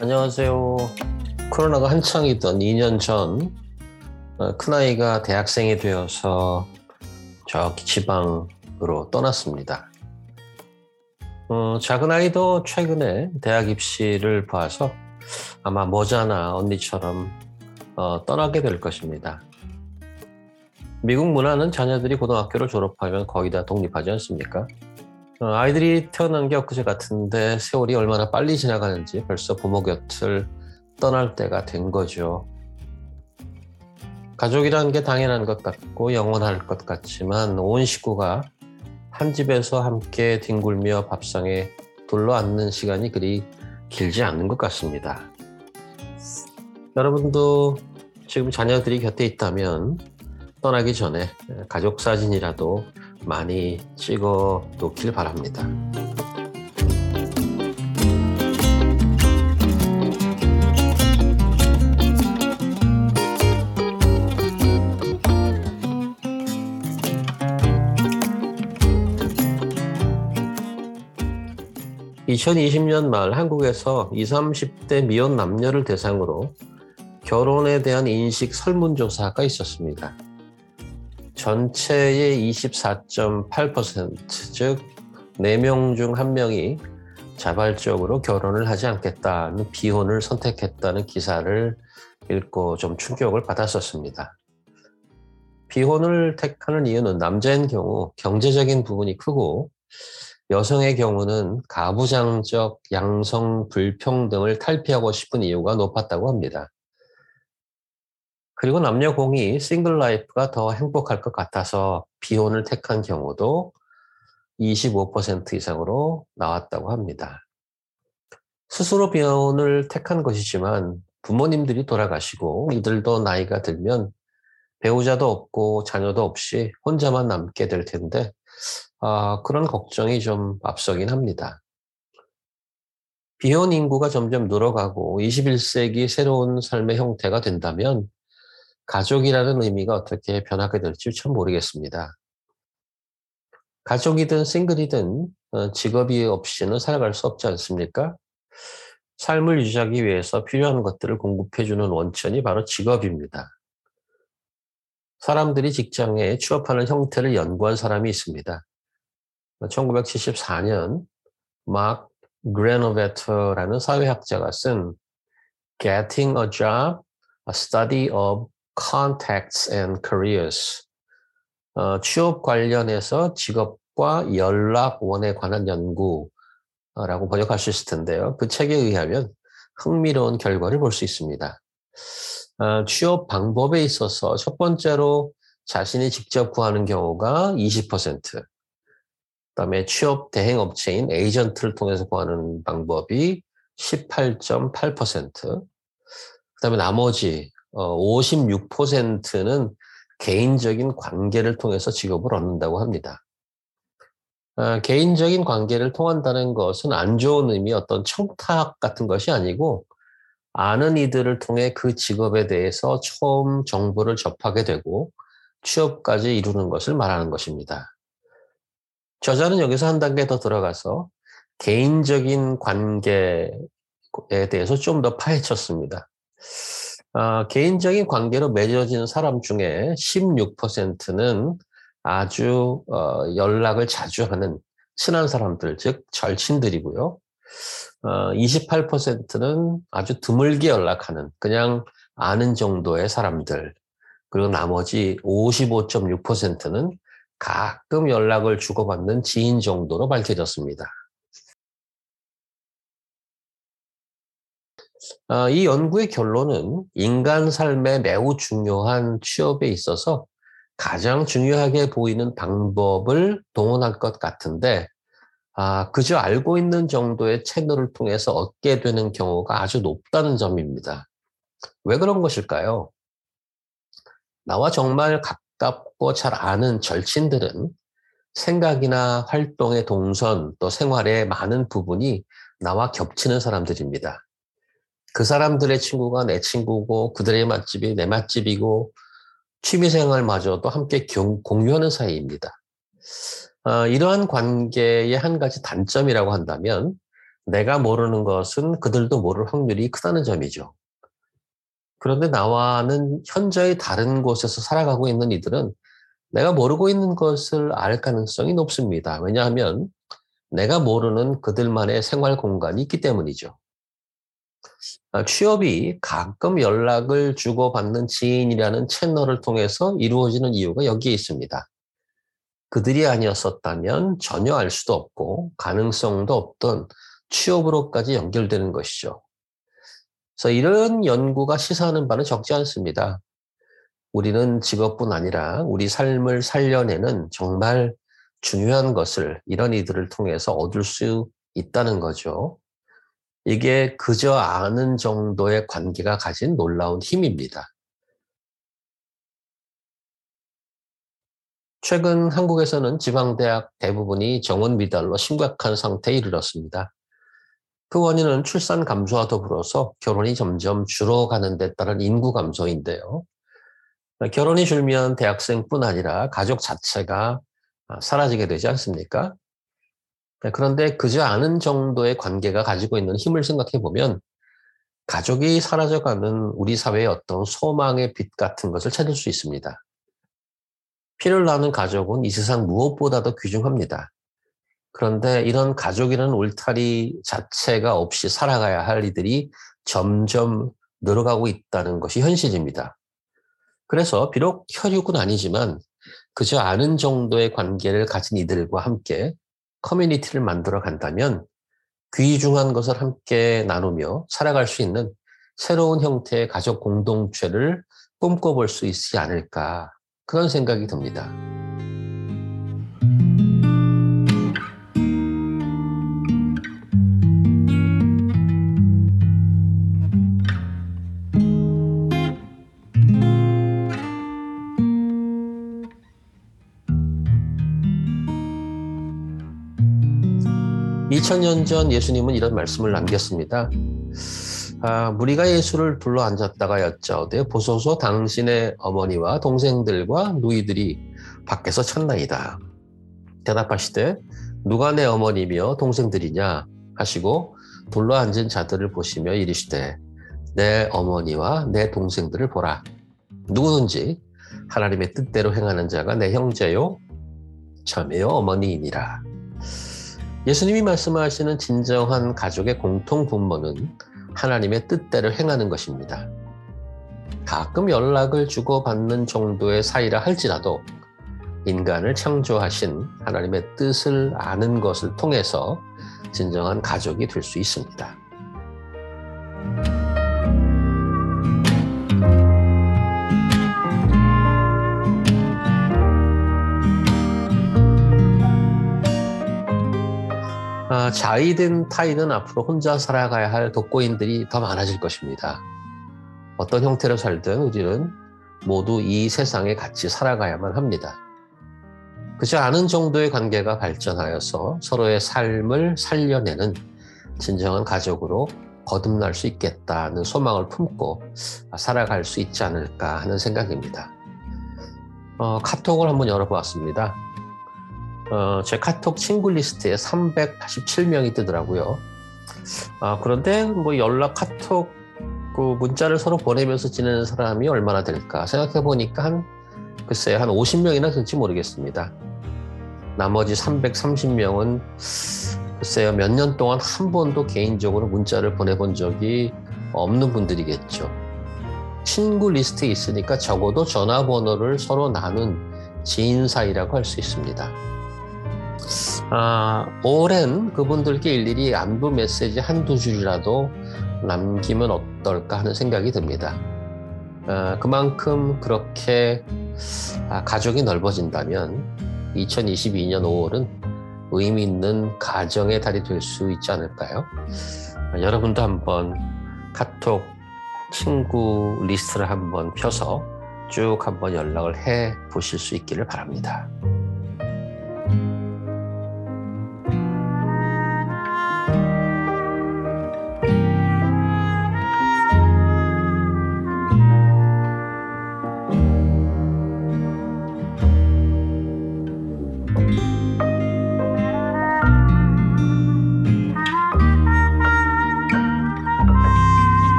안녕하세요. 코로나가 한창이던 2년 전 어, 큰아이가 대학생이 되어서 저기 지방으로 떠났습니다. 어, 작은 아이도 최근에 대학 입시를 봐서 아마 머자나 언니처럼 어, 떠나게 될 것입니다. 미국 문화는 자녀들이 고등학교를 졸업하면 거의 다 독립하지 않습니까? 어, 아이들이 태어난 게 엊그제 같은데 세월이 얼마나 빨리 지나가는지 벌써 부모 곁을 떠날 때가 된 거죠. 가족이라는 게 당연한 것 같고 영원할 것 같지만 온 식구가 한 집에서 함께 뒹굴며 밥상에 둘러 앉는 시간이 그리 길지 않는 것 같습니다. 여러분도 지금 자녀들이 곁에 있다면 떠나기 전에 가족 사진이라도 많이 찍어 놓길 바랍니다. 2020년 말 한국에서 20, 30대 미혼 남녀를 대상으로 결혼에 대한 인식 설문조사가 있었습니다. 전체의 24.8%, 즉 4명 중 1명이 자발적으로 결혼을 하지 않겠다는 비혼을 선택했다는 기사를 읽고 좀 충격을 받았었습니다. 비혼을 택하는 이유는 남자인 경우 경제적인 부분이 크고 여성의 경우는 가부장적 양성 불평등을 탈피하고 싶은 이유가 높았다고 합니다. 그리고 남녀 공히 single life가 더 행복할 것 같아서 비혼을 택한 경우도 25% 이상으로 나왔다고 합니다. 스스로 비혼을 택한 것이지만 부모님들이 돌아가시고 이들도 나이가 들면 배우자도 없고 자녀도 없이 혼자만 남게 될 텐데 아, 그런 걱정이 좀 앞서긴 합니다. 비혼 인구가 점점 늘어가고 21세기 새로운 삶의 형태가 된다면 가족이라는 의미가 어떻게 변하게 될지 참 모르겠습니다. 가족이든 싱글이든 어, 직업이 없이는 살아갈 수 없지 않습니까? 삶을 유지하기 위해서 필요한 것들을 공급해주는 원천이 바로 직업입니다. 사람들이 직장에 취업하는 형태를 연구한 사람이 있습니다. 1974년 막 그레노베터라는 사회학자가 쓴 Getting a Job, A Study of Contacts and Careers 어, 취업 관련해서 직업과 연락원에 관한 연구라고 번역할 수 있을 텐데요. 그 책에 의하면 흥미로운 결과를 볼 수 있습니다. 어, 취업 방법에 있어서 첫 번째로 자신이 직접 구하는 경우가 20%, 그다음에 취업 대행 업체인 에이전트를 통해서 구하는 방법이 18.8%. 그다음에 나머지 56%는 어, 개인적인 관계를 통해서 직업을 얻는다고 합니다. 아, 개인적인 관계를 통한다는 것은 안 좋은 의미 어떤 청탁 같은 것이 아니고 아는 이들을 통해 그 직업에 대해서 처음 정보를 접하게 되고 취업까지 이루는 것을 말하는 것입니다. 저자는 여기서 한 단계 더 들어가서 개인적인 관계에 대해서 좀 더 파헤쳤습니다. 어, 개인적인 관계로 맺어진 사람 중에 16%는 아주 어, 연락을 자주 하는 친한 사람들, 즉 절친들이고요. 어, 28%는 아주 드물게 연락하는 그냥 아는 정도의 사람들. 그리고 나머지 55.6%는 가끔 연락을 주고받는 지인 정도로 밝혀졌습니다. 아, 이 연구의 결론은 인간 삶에 매우 중요한 취업에 있어서 가장 중요하게 보이는 방법을 동원할 것 같은데, 아, 그저 알고 있는 정도의 채널을 통해서 얻게 되는 경우가 아주 높다는 점입니다. 왜 그런 생각이나 활동의 동선 또 생활의 많은 부분이 나와 겹치는 사람들입니다. 그 사람들의 친구가 내 친구고 그들의 맛집이 내 맛집이고 취미생활마저도 함께 공유하는 사이입니다. 어, 이러한 관계의 한 가지 단점이라고 한다면 내가 모르는 것은 그들도 모를 확률이 크다는 점이죠. 그런데 나와는 현저히 다른 곳에서 살아가고 있는 이들은 내가 모르고 있는 것을 알 가능성이 높습니다. 왜냐하면 내가 모르는 그들만의 생활 공간이 있기 때문이죠. 아, 취업이 가끔 연락을 주고받는 지인이라는 채널을 통해서 이루어지는 이유가 여기에 있습니다. 그들이 아니었었다면 전혀 알 수도 없고 가능성도 없던 취업으로까지 연결되는 것이죠. 그래서 이런 연구가 시사하는 바는 적지 않습니다. 우리는 직업뿐 아니라 우리 삶을 살려내는 정말 중요한 것을 이런 이들을 통해서 얻을 수 있다는 거죠. 이게 그저 아는 정도의 관계가 가진 놀라운 힘입니다. 최근 한국에서는 지방대학 대부분이 정원 미달로 심각한 상태에 이르렀습니다. 그 원인은 출산 감소와 더불어서 결혼이 점점 줄어가는 데 따른 인구 감소인데요. 결혼이 줄면 대학생뿐 아니라 가족 자체가 사라지게 되지 않습니까? 그런데 그저 아는 정도의 관계가 가지고 있는 힘을 생각해 보면 가족이 사라져가는 우리 사회의 어떤 소망의 빛 같은 것을 찾을 수 있습니다. 피를 나는 가족은 이 세상 무엇보다도 귀중합니다. 그런데 이런 가족이라는 울타리 자체가 없이 살아가야 할 이들이 점점 늘어가고 있다는 것이 현실입니다. 그래서 비록 혈육은 아니지만 그저 아는 정도의 관계를 가진 이들과 함께 커뮤니티를 만들어 간다면 귀중한 것을 함께 나누며 살아갈 수 있는 새로운 형태의 가족 공동체를 꿈꿔볼 수 있지 않을까 그런 생각이 듭니다. 2000년 전 예수님은 이런 말씀을 남겼습니다. 아, 무리가 예수를 불러 앉았다가 여짜오되 보소서 당신의 어머니와 동생들과 누이들이 밖에서 찾나이다. 대답하시되 누가 내 어머니며 동생들이냐 하시고 둘러 앉은 자들을 보시며 이르시되 내 어머니와 내 동생들을 보라. 누구든지 하나님의 뜻대로 행하는 자가 내 형제요 자매요 어머니이니라. 예수님이 말씀하시는 진정한 가족의 공통 분모는 하나님의 뜻대로 행하는 것입니다. 가끔 연락을 주고받는 정도의 사이라 할지라도 인간을 창조하신 하나님의 뜻을 아는 것을 통해서 진정한 가족이 될 수 있습니다. 자의된 타인은 앞으로 혼자 살아가야 할 독거인들이 더 많아질 것입니다. 어떤 형태로 살든 우리는 모두 이 세상에 같이 살아가야만 합니다. 그저 아는 정도의 관계가 발전하여서 서로의 삶을 살려내는 진정한 가족으로 거듭날 수 있겠다는 소망을 품고 살아갈 수 있지 않을까 하는 생각입니다. 어, 카톡을 한번 열어보았습니다. 어, 제 카톡 친구 리스트에 387명이 뜨더라고요. 아, 그런데 뭐 연락 카톡 그 문자를 서로 보내면서 지내는 사람이 얼마나 될까 생각해 보니까 한 글쎄요 한 50명이나 될지 모르겠습니다. 나머지 330명은 글쎄요 몇 년 동안 한 번도 개인적으로 문자를 보내본 적이 없는 분들이겠죠. 친구 리스트에 있으니까 적어도 전화번호를 서로 나눈 지인 사이라고 할 수 있습니다. 아, 오랜 그분들께 일일이 안부 메시지 한두 줄이라도 남기면 어떨까 하는 생각이 듭니다. 아, 그만큼 그렇게 아, 가족이 넓어진다면 2022년 5월은 의미 있는 가정의 달이 될 수 있지 않을까요? 아, 여러분도 한번 카톡 친구 리스트를 한번 펴서 쭉 한번 연락을 해 보실 수 있기를 바랍니다.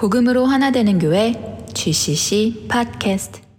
복음으로 하나 되는 교회 GCC 팟캐스트